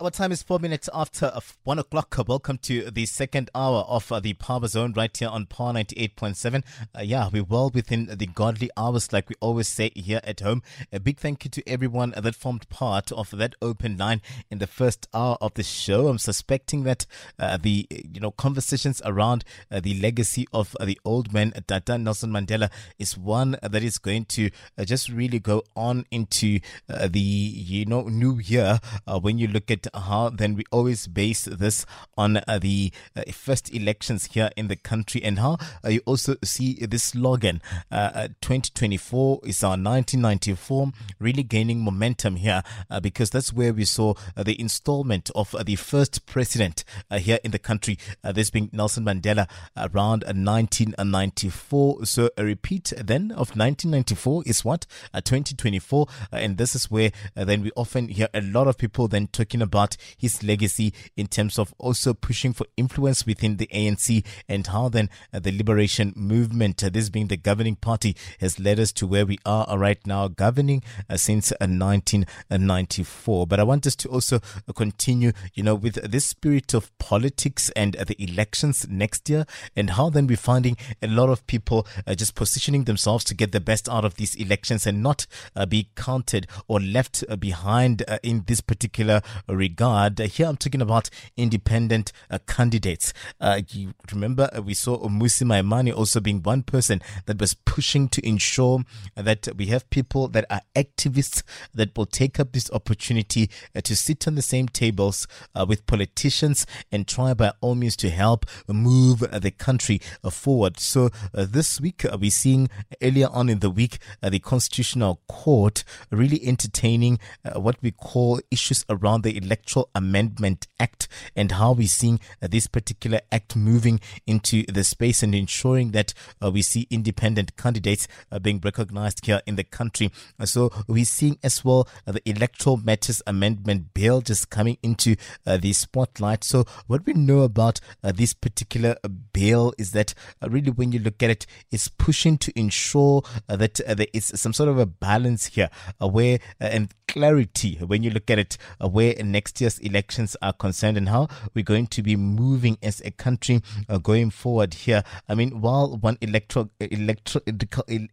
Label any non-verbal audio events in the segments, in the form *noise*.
Our time is four minutes after uh, one o'clock. Welcome to the second hour of uh, the Power Zone right here on Power 98.7. Uh, yeah, we're well within the godly hours, like we always say here at home. A big thank you to everyone that formed part of that open line in the first hour of the show. I'm suspecting that uh, the you know conversations around uh, the legacy of uh, the old man Tata Nelson Mandela is one that is going to just really go on into the you know new year when you look at how then we always base this on uh, the uh, first elections here in the country. And how uh, you also see this slogan uh, uh, 2024 is our 1994 really gaining momentum here because that's where we saw the installment of the first president here in the country. This being Nelson Mandela around 1994 so a repeat then of 1994 is what? 2024 and this is where then we often hear a lot of people then talking about about his legacy in terms of also pushing for influence within the ANC and how then uh, the liberation movement, uh, this being the governing party, has led us to where we are uh, right now, governing uh, since uh, 1994. But I want us to also uh, continue, you know, with this spirit of politics and the elections next year and how then we're finding a lot of people just positioning themselves to get the best out of these elections and not be counted or left behind in this particular regard regard. Uh, here I'm talking about independent uh, candidates. Uh, you remember uh, we saw Mmusi Maimane also being one person that was pushing to ensure that we have people that are activists that will take up this opportunity uh, to sit on the same tables uh, with politicians and try by all means to help move the country forward. So this week we're seeing earlier on in the week the Constitutional Court really entertaining what we call issues around the election Electoral Amendment Act and how we're seeing uh, this particular act moving into the space and ensuring that uh, we see independent candidates uh, being recognized here in the country. Uh, so we're seeing as well uh, the Electoral Matters Amendment Bill just coming into uh, the spotlight. So what we know about this particular bill is that really when you look at it, it's pushing to ensure that there is some sort of a balance here where and clarity when you look at it where next next year's elections are concerned and how we're going to be moving as a country uh, going forward here. I mean, while one electoral electoral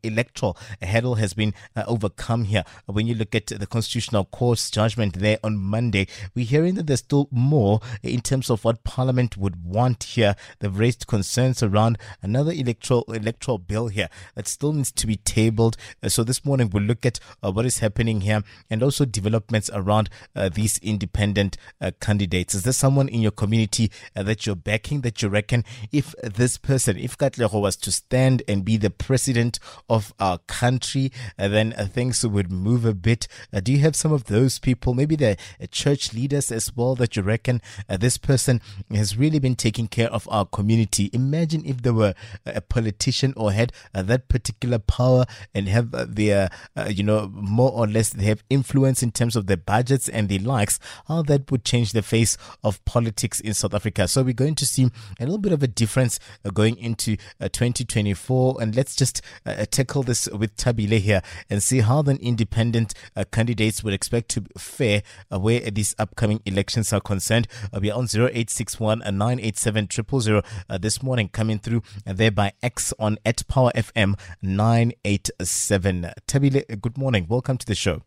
electoral hurdle has been uh, overcome here, when you look at the Constitutional Court's judgment there on Monday, we're hearing that there's still more in terms of what Parliament would want here. They've raised concerns around another electoral electoral bill here that still needs to be tabled. Uh, so this morning we'll look at uh, what is happening here and also developments around uh, these independent independent uh, candidates? Is there someone in your community uh, that you're backing that you reckon if this person, if Katlego was to stand and be the president of our country, uh, then uh, things would move a bit? Uh, do you have some of those people, maybe the uh, church leaders as well, that you reckon this person has really been taking care of our community? Imagine if there were a politician or had that particular power and have their, you know, more or less they have influence in terms of their budgets and the likes. How that would change the face of politics in South Africa. So we're going to see a little bit of a difference uh, going into uh, 2024. And let's just uh, uh tackle this with Thabile here and see how the independent uh, candidates would expect to fare uh, where these upcoming elections are concerned. we are on 0861 987 000 this morning coming through there by X on at Power FM 987. Thabile, good morning. Welcome to the show.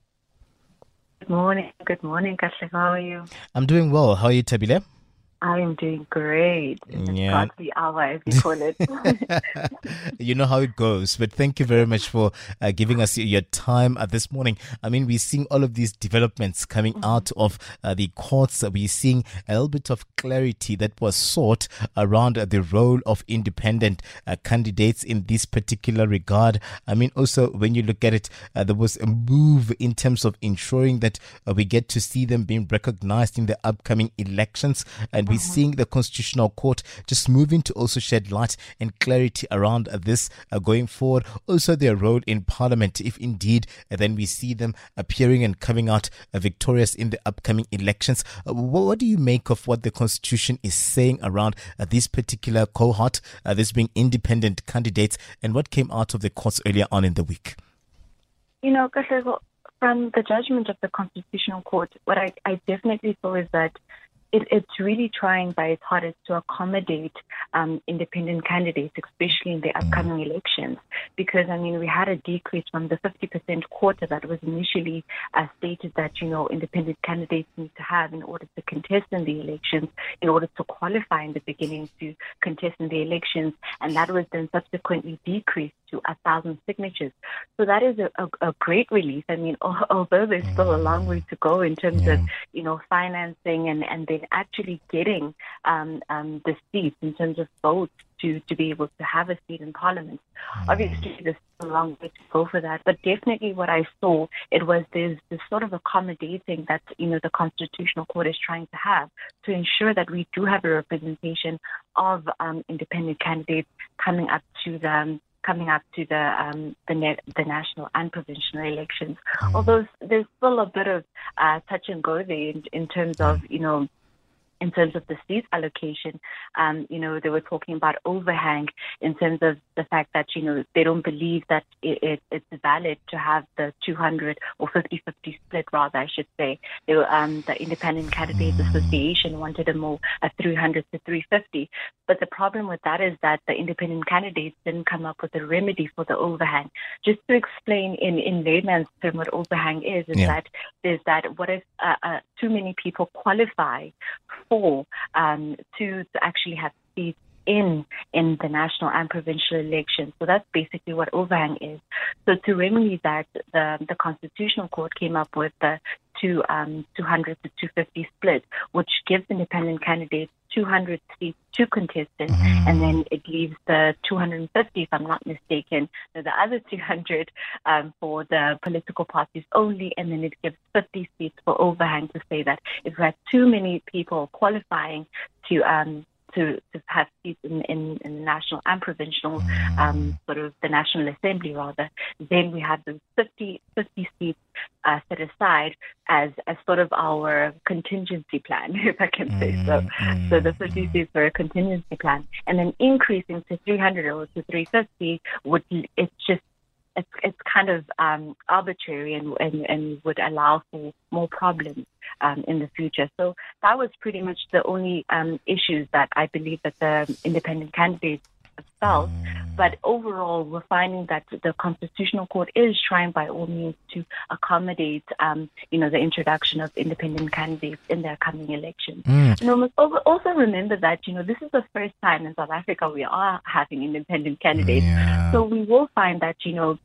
Good morning. Good morning, Katlego. How are you? I'm doing well. How are you, Thabile? I am doing great. Yeah. the hour, as we call it. *laughs* you know how it goes. But thank you very much for uh, giving us your time uh, this morning. I mean, we're seeing all of these developments coming mm-hmm. out of uh, the courts. We're seeing a little bit of clarity that was sought around uh, the role of independent uh, candidates in this particular regard. I mean, also, when you look at it, uh, there was a move in terms of ensuring that we get to see them being recognized in the upcoming elections. And we're seeing the Constitutional Court just moving to also shed light and clarity around this uh, going forward. Also, their role in Parliament, if indeed uh, then we see them appearing and coming out uh, victorious in the upcoming elections. Uh, what, what, do you make of what the Constitution is saying around uh, this particular cohort, uh, this being independent candidates, and what came out of the courts earlier on in the week? You know, from the judgment of the Constitutional Court, what I, I definitely saw is that it, it's really trying by its hardest to accommodate um, independent candidates, especially in the upcoming elections. Because, I mean, we had a decrease from the 50% quota that was initially uh, stated that, you know, independent candidates need to have in order to contest in the elections, in order to qualify in the beginning to contest in the elections. And that was then subsequently decreased to a thousand signatures. So that is a, a, a, great relief. I mean, although there's still a long way to go in terms yeah. of, you know, financing and, and then actually getting um, um, the seats in terms of votes to, to be able to have a seat in parliament. Mm. Obviously, there's a long way to go for that, but definitely what I saw, it was there's this sort of accommodating that, you know, the Constitutional Court is trying to have to ensure that we do have a representation of um, independent candidates coming up to the coming up to the um, the, net, the national and provincial elections. Mm. Although there's still a bit of uh, touch and go there in, in terms of mm. you know in terms of the seat allocation, um, you know, they were talking about overhang in terms of the fact that, you know, they don't believe that it, it, it's valid to have the 200 or 50 50 split, rather, I should say. They were, um, the Independent Candidates Association wanted a more a 300 to 350. But the problem with that is that the independent candidates didn't come up with a remedy for the overhang. Just to explain in, in layman's term what overhang is, is yeah. that is that what if uh, uh, too many people qualify for um, to, to actually have seats in in the national and provincial elections. So that's basically what overhang is. So to remedy that, the the Constitutional Court came up with the two um, 200 to 250 split, which gives independent candidates 200 seats to contestants, mm. and then it leaves the 250, if I'm not mistaken, the other 200 um, for the political parties only, and then it gives 50 seats for overhang to say that if we have too many people qualifying to um, to, to have seats in, in, in the national and provincial, um, sort of the National Assembly rather, then we have the 50, 50 seats uh, set aside as, as sort of our contingency plan, *laughs* if I can say so. Mm-hmm. So the 50 seats are a contingency plan. And then increasing to 300 or to 350 would, it's just it's it's kind of um, arbitrary and, and and would allow for more problems um, in the future. So that was pretty much the only um, issues that I believe that the independent candidates felt. But overall, we're finding that the Constitutional Court is trying by all means to accommodate, um, you know, the introduction of independent candidates in their coming elections. Mm. And we must also remember that, you know, this is the first time in South Africa we are having independent candidates. Yeah. So we will find that, you know,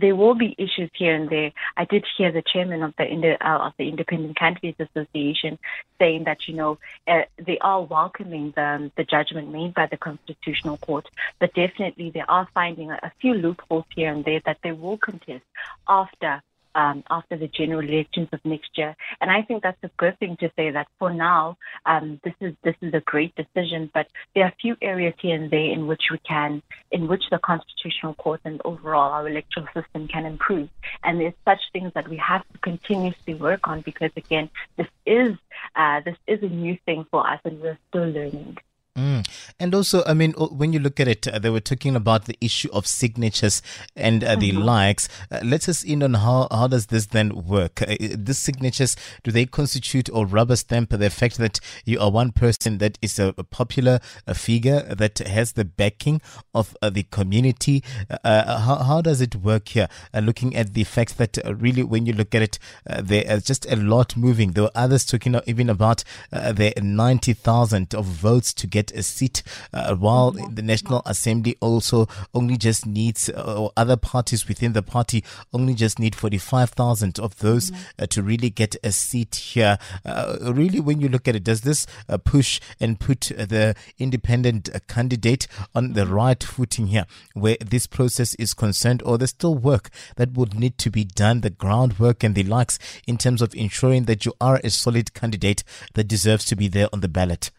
there will be issues here and there. I did hear the chairman of the uh, of the Independent Candidates Association saying that you know uh, they are welcoming the the judgment made by the Constitutional Court, but definitely they are finding a, a few loopholes here and there that they will contest after um, after the general elections of next year. And I think that's a good thing to say that for now, um, this is this is a great decision. But there are a few areas here and there in which we can, in which the constitutional court and overall our electoral system can improve. And there's such things that we have to continuously work on because again, this is uh, this is a new thing for us, and we're still learning. Mm. And also, I mean, when you look at it, uh, they were talking about the issue of signatures and uh, the mm-hmm. likes. Uh, let us in on how, how does this then work? Uh, these signatures, do they constitute or rubber stamp the fact that you are one person that is a, a popular a figure that has the backing of uh, the community? Uh, how, how does it work here? looking at the fact that really, when you look at it, there is just a lot moving. There were others talking even about the 90,000 of votes to get get a seat, uh, while the National Assembly also only just needs, uh, or other parties within the party only just need 45,000 of those uh, to really get a seat here. Uh, really, when you look at it, does this uh, push and put the independent candidate on the right footing here where this process is concerned, or there's still work that would need to be done, the groundwork and the likes in terms of ensuring that you are a solid candidate that deserves to be there on the ballot?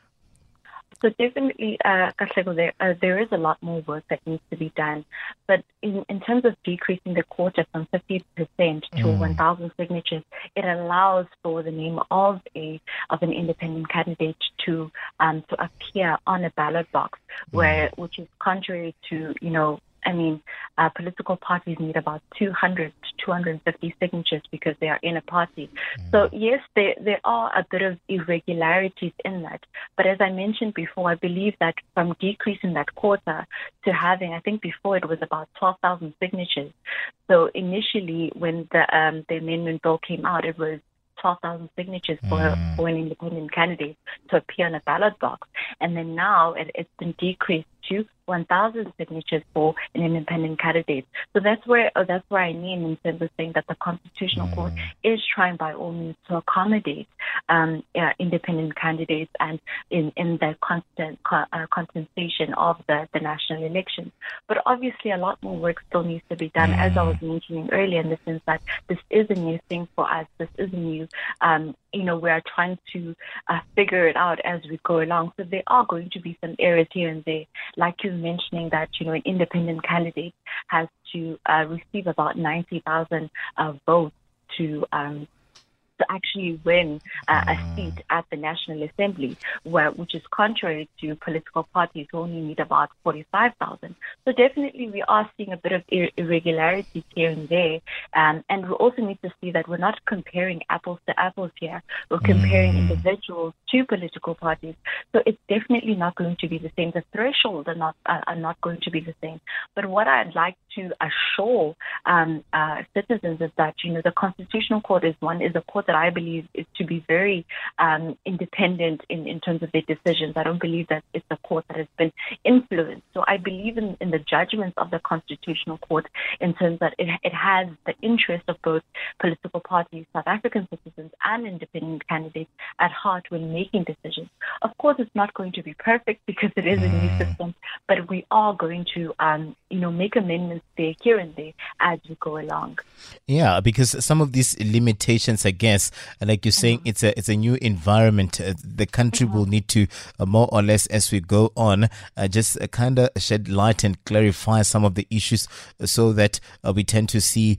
So definitely, uh, there, uh, there is a lot more work that needs to be done. But in, in terms of decreasing the quota from 50% to mm. 1,000 signatures, it allows for the name of a of an independent candidate to um, to appear on a ballot box, where mm. which is contrary to you know I mean, uh, political parties need about 200 to 250 signatures because they are in a party. Mm. So, yes, there, there are a bit of irregularities in that. But as I mentioned before, I believe that from decreasing that quota to having, I think before it was about 12,000 signatures. So, initially, when the, um, the amendment bill came out, it was 12,000 signatures for, mm. for an independent candidate to appear on a ballot box. And then now it, it's been decreased to 1,000 signatures for an independent candidate. So that's where uh, that's where I mean in terms of saying that the Constitutional mm. Court is trying by all means to accommodate um, uh, independent candidates and in, in the constant uh, contestation of the, the national elections. But obviously, a lot more work still needs to be done, mm. as I was mm. mentioning earlier, in the sense that this is a new thing for us. This is a new, um, you know, we are trying to uh, figure it out as we go along. So there are going to be some errors here and there, like you were mentioning that you know an independent candidate has to uh, receive about ninety thousand uh, votes to um, to actually win uh, a mm. seat at the National Assembly, where, which is contrary to political parties who only need about 45,000. So definitely we are seeing a bit of ir- irregularities here and there. Um, and we also need to see that we're not comparing apples to apples here. We're comparing mm. individuals to political parties. So it's definitely not going to be the same. The thresholds are not, uh, are not going to be the same. But what I'd like to assure um, uh, citizens is that, you know, the Constitutional Court is one, is a court that I believe is to be very um, independent in, in terms of their decisions. I don't believe that it's a court that has been influenced. So I believe in, in the judgments of the Constitutional Court in terms that it, it has the interest of both political parties, South African citizens, and independent candidates at heart when making decisions. Of course, it's not going to be perfect because it is a new mm. system, but we are going to, um, you know, make amendments there, here and there as we go along. Yeah, because some of these limitations, I guess, like you're saying, mm-hmm. it's a it's a new environment. Uh, the country mm-hmm. will need to uh, more or less as we go on, uh, just uh, kind of shed light and clarify some of the issues, uh, so that uh, we tend to see,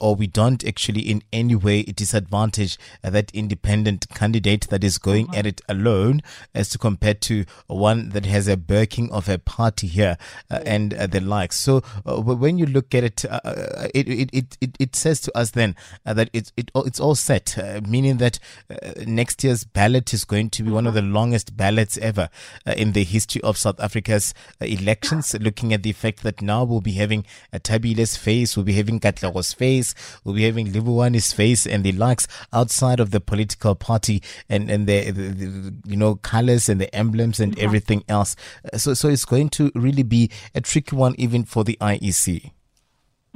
or we don't actually in any way disadvantage that independent candidate that is going mm-hmm. at it alone, as to compared to one that has a backing of a party here and the like. So when you look at it, it, it, it, it says to us then that it, it, it's all set, uh, meaning that uh, next year's ballot is going to be one of the longest ballots ever uh, in the history of South Africa's uh, elections. Looking at the fact that now we'll be having a Thabile's face, we'll be having Katlego's face, we'll be having Libuwani's face and the likes outside of the political party and, and the, the, the you know, colors and the emblems and everything else. Uh, so, so it's going to really be a tricky one even for the IEC.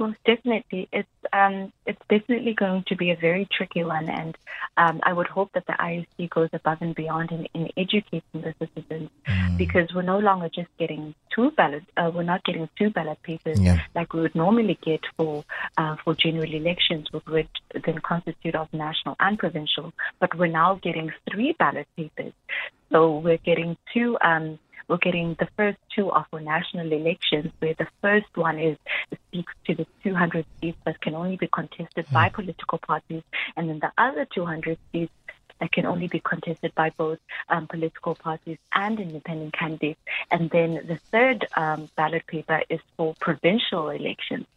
Most definitely, it's um, it's definitely going to be a very tricky one, and um, I would hope that the IEC goes above and beyond in, in educating the citizens, mm. because we're no longer just getting two ballot, uh, we're not getting two ballot papers yeah. like we would normally get for uh, for general elections, which would then constitute of national and provincial, but we're now getting three ballot papers, so we're getting two. Um, we're getting the first two of our national elections, where the first one is speaks to the 200 seats that can only be contested by hmm. political parties, and then the other 200 seats that can only be contested by both um, political parties and independent candidates. And then the third um, ballot paper is for provincial elections.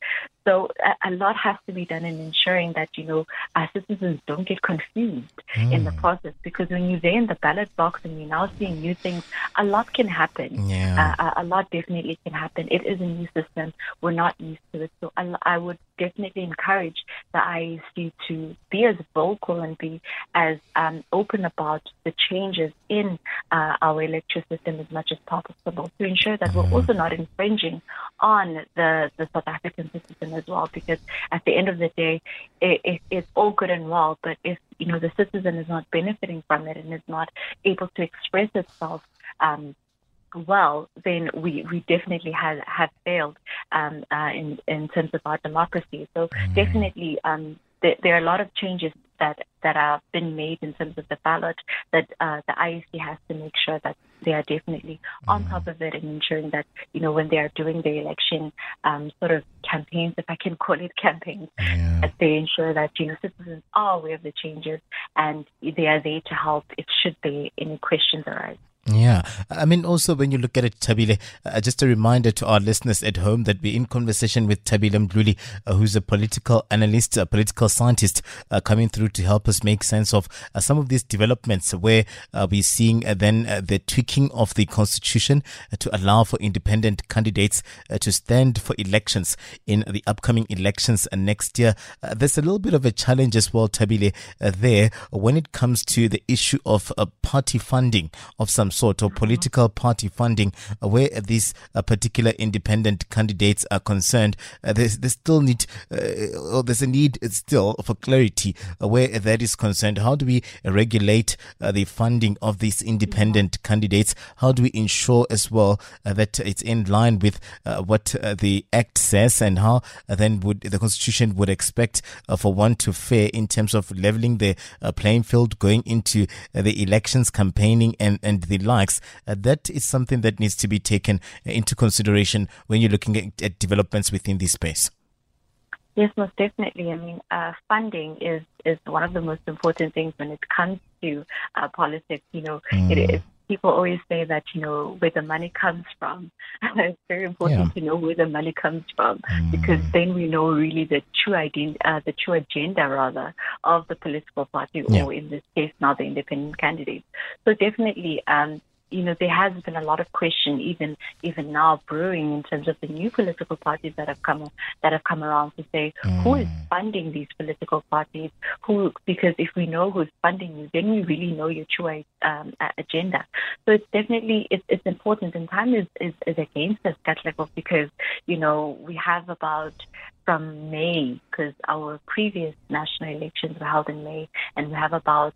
So a, a, lot has to be done in ensuring that, you know, our citizens don't get confused mm. in the hmm. process because when you're there in the ballot box and you're now seeing new things, a lot can happen. Yeah. Uh, a, lot definitely can happen. It is a new system. We're not used to it. So I, I would definitely encourage the IEC to be as vocal and be as um, open about the changes in uh, our electoral system as much as possible to ensure that mm. we're also not infringing on the, the South African system as well, because at the end of the day, it, it, it's all good and well, but if you know the citizen is not benefiting from it and is not able to express itself. Um, well, then we, we definitely have, have failed um, uh, in, in terms of our democracy. So mm. definitely um, there, there, are a lot of changes that that are been made in terms of the ballot, that uh, the IEC has to make sure that they are definitely on mm. top of it and ensuring that you know when they are doing the election um, sort of campaigns, if I can *laughs* call it campaigns, yeah. that they ensure that you know citizens are aware of the changes and they are there to help if should there any questions arise. Yeah. I mean, also when you look at it, Thabile, uh, just a reminder to our listeners at home that we're in conversation with Thabile Mdhluli, uh, who's a political analyst, a political scientist, uh, coming through to help us make sense of uh, some of these developments where uh, we're seeing uh, then the tweaking of the constitution to allow for independent candidates to stand for elections in the upcoming elections next year. there's a little bit of a challenge as well, Thabile, there when it comes to the issue of party funding of some sort of political party funding uh, where these uh, particular independent candidates are concerned. Uh, there's, there's still need, uh, or there's a need still for clarity uh, where that is concerned. How do we regulate uh, the funding of these independent candidates? How do we ensure as well that it's in line with what the Act says and how then would the Constitution would expect for one to fare in terms of leveling the playing field going into the elections campaigning and, and the likes, uh, that is something that needs to be taken into consideration when you're looking at, at developments within this space. Yes, most definitely. I mean, uh, funding is is one of the most important things when it comes to uh, politics. You know, mm. it is people always say that you know where the money comes from. *laughs* it's very important yeah. to know where the money comes from mm. because then we know really the true idea, uh, the true agenda rather of the political party, yeah. or in this case now the independent candidate. So definitely, um, you know, there has been a lot of question, even even now brewing in terms of the new political parties that have come that have come around to say mm. who is mm. funding these political parties, who because if we know who's funding you, then we really know your true um, agenda. So it's definitely it's, it's important, and time is, is, is against us, Katlego, because you know we have about from May, because our previous national elections were held in May, and we have about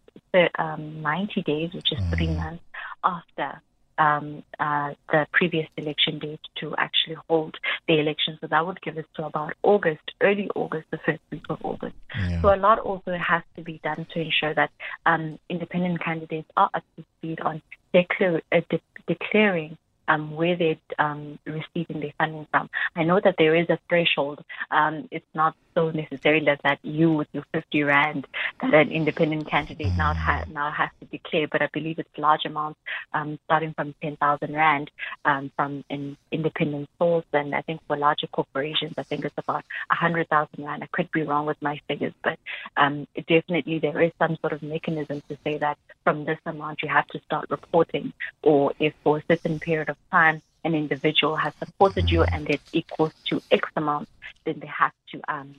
um, 90 days, which is three mm. months after um, uh, the previous election date to actually hold the election. So that would give us to about August, early August, the first week of August. Yeah. So a lot also has to be done to ensure that um, independent candidates are up to speed on declar- uh, de- declaring um, where they're um, receiving their funding from. I know that there is a threshold. Um, it's not so necessarily that you, with your 50 rand, that an independent candidate now ha- now has to declare, but I believe it's large amounts, um, starting from 10,000 rand um, from an independent source, and I think for larger corporations, I think it's about 100,000 rand. I could be wrong with my figures, but um, definitely there is some sort of mechanism to say that from this amount you have to start reporting, or if for a certain period of time an individual has supported you and it equals to X amount, then they have to um,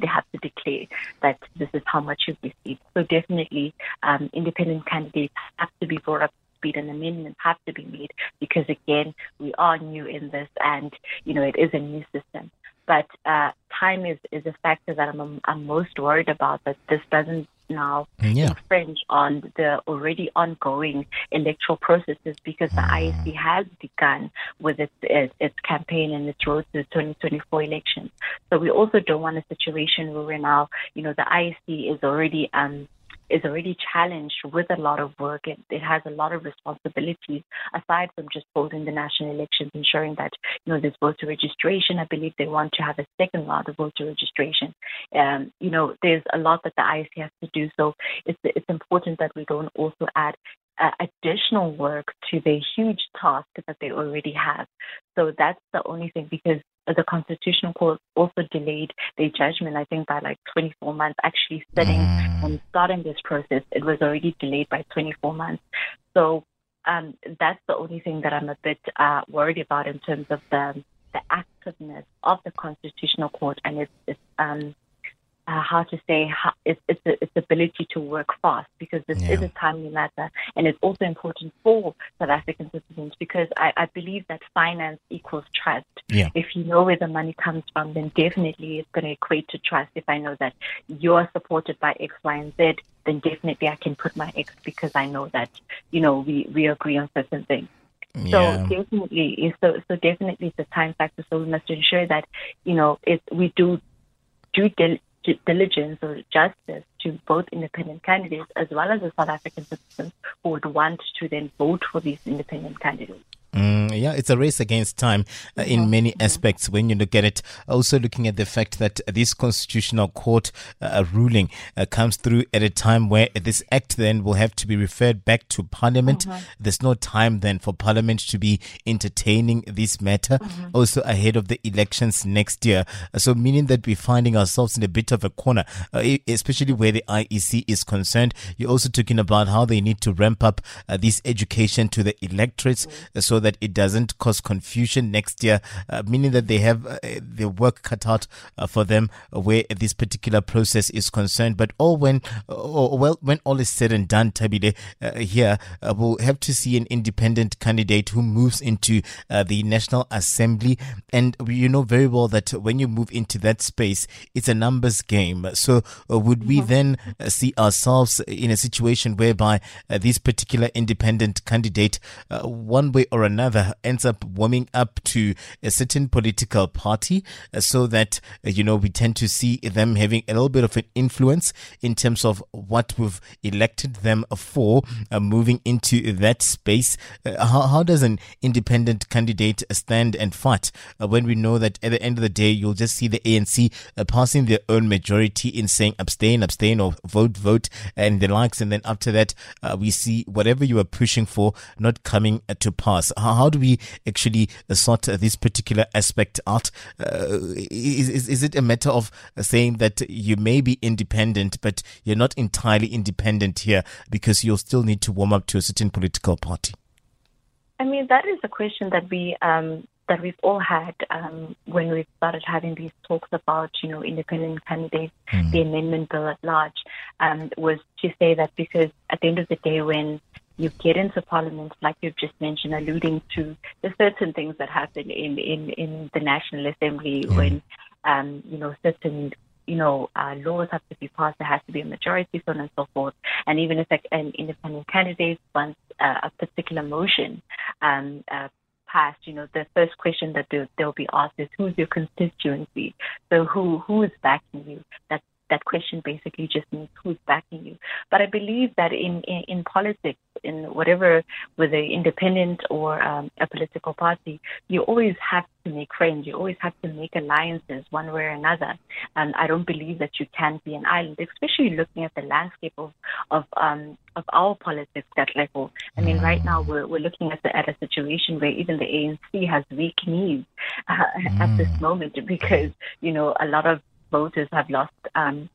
they have to declare that this is how much you've received. So definitely, um, independent candidates have to be brought up speed and amendments have to be made because again, we are new in this and, you know, it is a new system. But uh, time is, is a factor that I'm, I'm most worried about that this doesn't now yeah. infringe on the already ongoing electoral processes because the mm. IEC has begun with its, its, its campaign and its road to the 2024 elections. So we also don't want a situation where we're now, you know, the IEC is already um, is already challenged with a lot of work. It, it has a lot of responsibilities aside from just holding the national elections, ensuring that you know there's voter registration. I believe they want to have a second round of voter registration. Um, you know, there's a lot that the IEC has to do. So it's it's important that we don't also add uh, additional work to the huge task that they already have. So that's the only thing because the Constitutional Court also delayed their judgment, I think, by like 24 months. Actually, sitting mm. and starting this process, it was already delayed by 24 months. So um, that's the only thing that I'm a bit uh, worried about in terms of the the activeness of the Constitutional Court and its, its um, uh, how to say how, its, its, its ability to work fast because this yeah. is a timely matter and it's also important for South African citizens because I, I believe that finance equals trust. Yeah. If you know where the money comes from, then definitely it's going to equate to trust. If I know that you're supported by X, Y, and Z, then definitely I can put my X because I know that, you know, we, we agree on certain things. Yeah. So definitely, so so definitely it's a time factor. So we must ensure that you know if we do due diligence or justice to both independent candidates as well as the South African citizens who would want to then vote for these independent candidates. Mm, yeah, it's a race against time uh, in many aspects when you look at it. Also, looking at the fact that this constitutional court uh, ruling uh, comes through at a time where this act then will have to be referred back to parliament. Mm-hmm. There's no time then for parliament to be entertaining this matter. Mm-hmm. Also, ahead of the elections next year. So, meaning that we're finding ourselves in a bit of a corner, uh, especially where the IEC is concerned. You're also talking about how they need to ramp up uh, this education to the electorates mm-hmm. so that it doesn't cause confusion next year, uh, meaning that they have uh, their work cut out uh, for them where this particular process is concerned. But all when, uh, well, when all is said and done, Thabile, uh, here, uh, we'll have to see an independent candidate who moves into the National Assembly. And you know very well that when you move into that space, it's a numbers game. So would we then see ourselves in a situation whereby this particular independent candidate, one way or another, ends up warming up to a certain political party uh, so that, uh, you know, we tend to see them having a little bit of an influence in terms of what we've elected them for, uh, moving into that space. Uh, how, how, does an independent candidate stand and fight uh, when we know that at the end of the day, you'll just see the ANC uh, passing their own majority in saying abstain, abstain, or vote, vote, and the likes. And then after that, we see whatever you are pushing for not coming to pass. How, how do we actually sort this particular aspect out? Uh, is, is, is it a matter of saying that you may be independent, but you're not entirely independent here because you'll still need to warm up to a certain political party? I mean, that is a question that we um, that we've all had um, when we started having these talks about, you know, independent candidates, mm. the amendment bill at large, um, was to say that because at the end of the day, when you get into parliament, like you've just mentioned, alluding to the certain things that happen in, in, in the National Assembly mm. when, um, you know, certain, you know, uh, laws have to be passed, there has to be a majority, so on and so forth. And even if like, an independent candidate wants uh, a particular motion um, uh, passed, you know, the first question that they'll, they'll be asked is who's your constituency? So who who is backing you? That's that question basically just means who's backing you. But I believe that in, in, in politics, in whatever, whether independent or um, a political party, you always have to make friends. You always have to make alliances one way or another. And I don't believe that you can be an island, especially looking at the landscape of, of, um, of our politics at level. I mean, right now we're, we're looking at, the, at a situation where even the ANC has weak knees uh, mm. at this mm. moment because, you know, a lot of voters have lost um,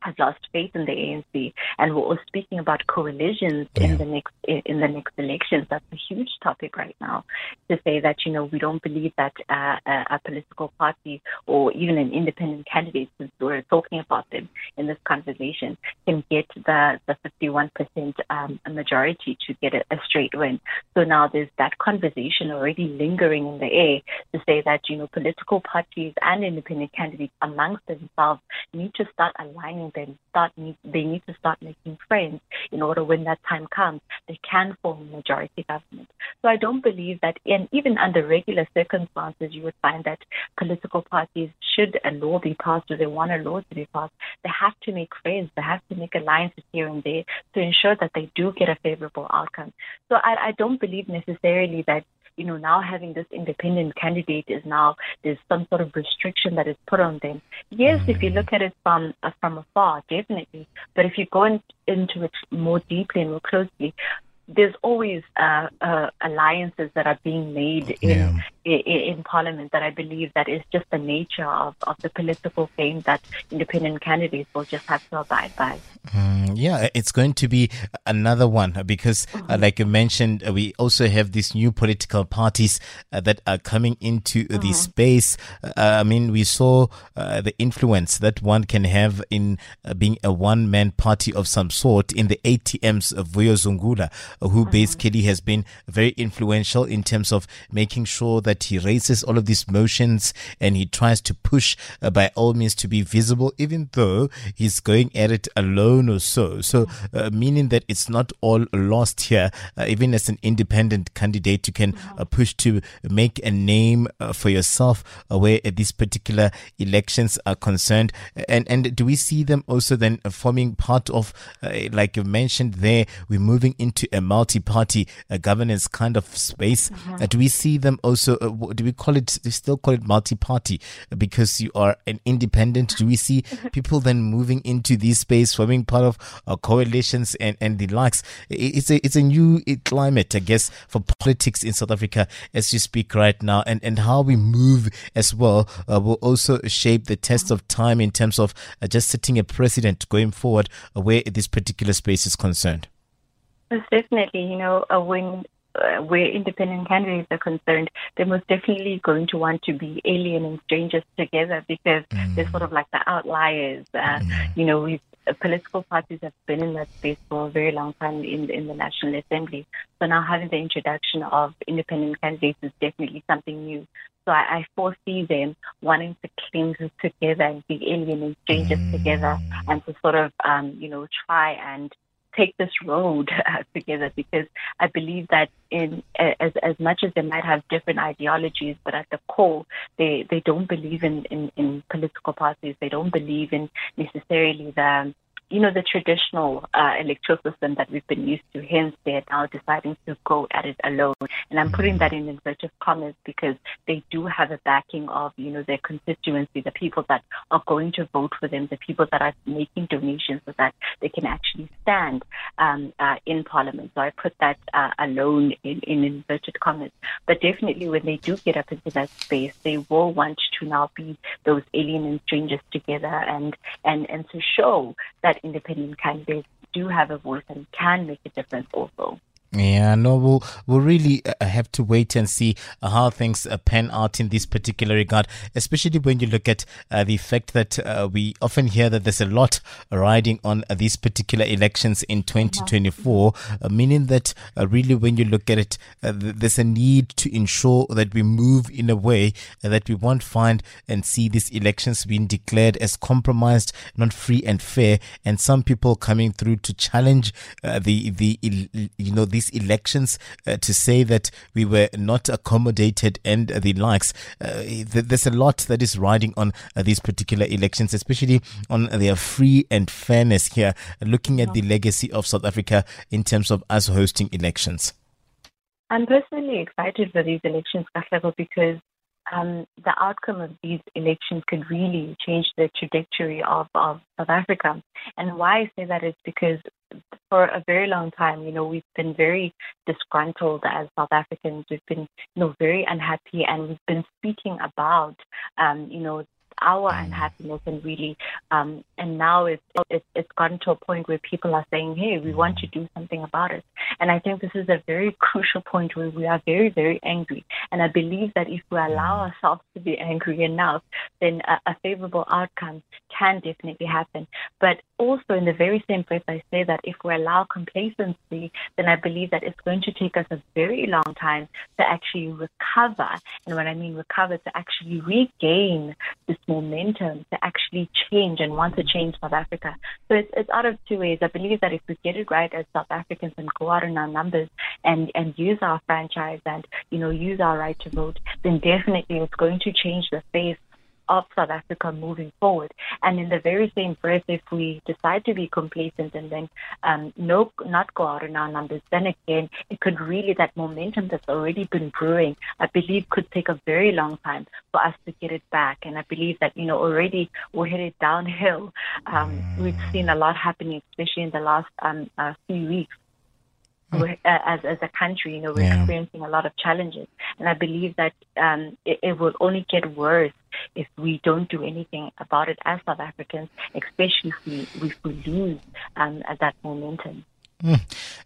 has lost faith in the ANC, and we're all speaking about coalitions yeah. in the next in the next elections. That's a huge topic right now. To say that you know we don't believe that uh, a, a, political party or even an independent candidate, since we're talking about them in this conversation, can get the the 51 percent um, majority to get a, a straight win. So now there's that conversation already lingering in the air to say that you know political parties and independent candidates amongst themselves need to start aligning them start need, they need to start making friends in order when that time comes they can form a majority government. So I don't believe that in even under regular circumstances you would find that political parties should a law be passed or they want a law to be passed, they have to make friends, they have to make alliances here and there to ensure that they do get a favorable outcome. So I, I don't believe necessarily that you know, now having this independent candidate is now there's some sort of restriction that is put on them. Yes, if you look at it from uh, from afar, definitely. But if you go in, into it more deeply and more closely, there's always uh, uh, alliances that are being made in, yeah. in, in Parliament that I believe that is just the nature of, of the political game that independent candidates will just have to abide by. Mm, yeah, it's going to be another one because, uh, mm-hmm. uh, like you mentioned, uh, we also have these new political parties uh, that are coming into mm-hmm. the space. I mean, we saw the influence that one can have in being a one man party of some sort in the ATM's Vuyo Zungula who mm-hmm. basically has been very influential in terms of making sure that he raises all of these motions and he tries to push uh, by all means to be visible, even though he's going at it alone or so. So, uh, meaning that it's not all lost here. Uh, even as an independent candidate, you can uh, push to make a name uh, for yourself uh, where these particular elections are concerned. And and do we see them also then forming part of, like you mentioned there, we're moving into a multi-party governance kind of space. Mm-hmm. do we see them also? do we call it? They still call it multi-party because you are an independent. Do we see *laughs* people then moving into this space, forming part of uh, coalitions and, and the likes? It's a it's a new climate, I guess, for politics in South Africa as you speak right now, and and how we move as well uh, will also shape the test of time in terms of uh, just setting a precedent going forward uh, where this particular space is concerned. Most definitely, you know, uh, when uh, where independent candidates are concerned, they're most definitely going to want to be alien and strangers together because mm. they're sort of like the outliers. Uh, mm. You know, we've uh, political parties have been in that space for a very long time in in the National Assembly. So now having the introduction of independent candidates is definitely something new. So I, I foresee them wanting to cling together and be alien and strangers mm. together, and to sort of um, you know try and take this road *laughs* uh, together because I believe that in as as much as they might have different ideologies, but at the core they they don't believe in in, in political parties. They don't believe in necessarily the you know, the traditional uh, electoral system that we've been used to. Hence, they're now deciding to go at it alone. And I'm putting that in inverted commas because they do have a backing of, you know, their constituency, the people that are going to vote for them, the people that are making donations so that they can actually stand um, uh, in Parliament. So I put that uh, alone in, in inverted commas. But definitely, when they do get up into that space, they will want to now be those alien and strangers together and and and to show that independent candidates do have a voice and can make a difference also. Yeah, no, we'll, we'll really uh, have to wait and see uh, how things uh, pan out in this particular regard, especially when you look at uh, the fact that uh, we often hear that there's a lot riding on uh, these particular elections in 2024, meaning that really when you look at it, there's a need to ensure that we move in a way that we won't find and see these elections being declared as compromised, not free and fair, and some people coming through to challenge the, the, you know, the these elections uh, to say that we were not accommodated and the likes. Uh, there's a lot that is riding on uh, these particular elections, especially on their free and fairness here, looking at the legacy of South Africa in terms of us hosting elections. I'm personally excited for these elections, Katlego, because um, the outcome of these elections could really change the trajectory of, of South Africa. And why I say that is because for a very long time, you know, we've been very disgruntled as South Africans. We've been, you know, very unhappy, and we've been speaking about, um, you know, our mm. unhappiness and really um, and now it's, it's it's gotten to a point where people are saying hey we want to do something about it. And i think this is a very *laughs* crucial point where we are very very angry. And i believe that if we allow mm. ourselves to be angry enough then a, a favorable outcome can definitely happen. But also in the very same breath i say that if we allow complacency then i believe that it's going to take us a very long time to actually recover. And when i mean recover to actually regain this momentum to actually change and want to change South Africa. So it's, it's out of two ways. I believe that if we get it right as South Africans and go out in our numbers and, and use our franchise and, you know, use our right to vote, then definitely it's going to change the face of South Africa moving forward. And in the very same breath, if we decide to be complacent and then um, no, not go out in our numbers, then again, it could really, that momentum that's already been brewing, I believe could take a very long time for us to get it back. And I believe that, you know, already we're headed downhill. Um, we've seen a lot happening, especially in the last um, uh, few weeks. Uh, as as a country, you know, we're yeah. experiencing a lot of challenges, and I believe that um, it, it will only get worse if we don't do anything about it as South Africans, especially if we, if we lose um, that momentum. Mm.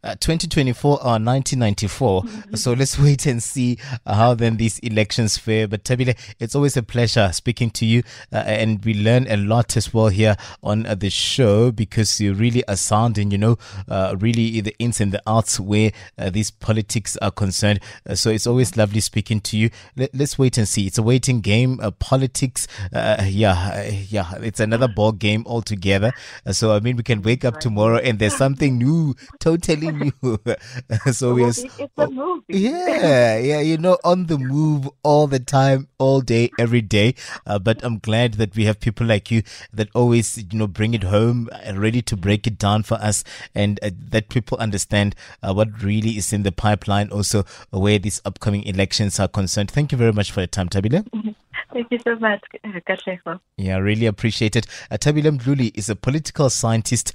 Uh, 2024 or 1994. Mm-hmm. So let's *laughs* wait and see uh, how then these elections fare. But Thabile, it's always a pleasure speaking to you, uh, and we learn a lot as well here on uh, the show because you really are sounding, you know, uh, really the ins and the outs where uh, these politics are concerned. so it's always lovely speaking to you. Let, us wait and see. It's a waiting game. politics, yeah, yeah, it's another ball game altogether. so I mean, we can wake up tomorrow and there's something new *laughs* totally new. *laughs* so we are. It's a movie. Yeah, yeah, you know, on the move all the time, all day, every day. Uh, but I'm glad that we have people like you that always, you know, bring it home, uh, ready to break it down for us, and uh, that people understand uh, what really is in the pipeline. Also, where these upcoming elections are concerned. Thank you very much for your time, Thabile. *laughs* Thank you so much, Katlego. Yeah, really appreciate it. Uh, Mdhluli is a political scientist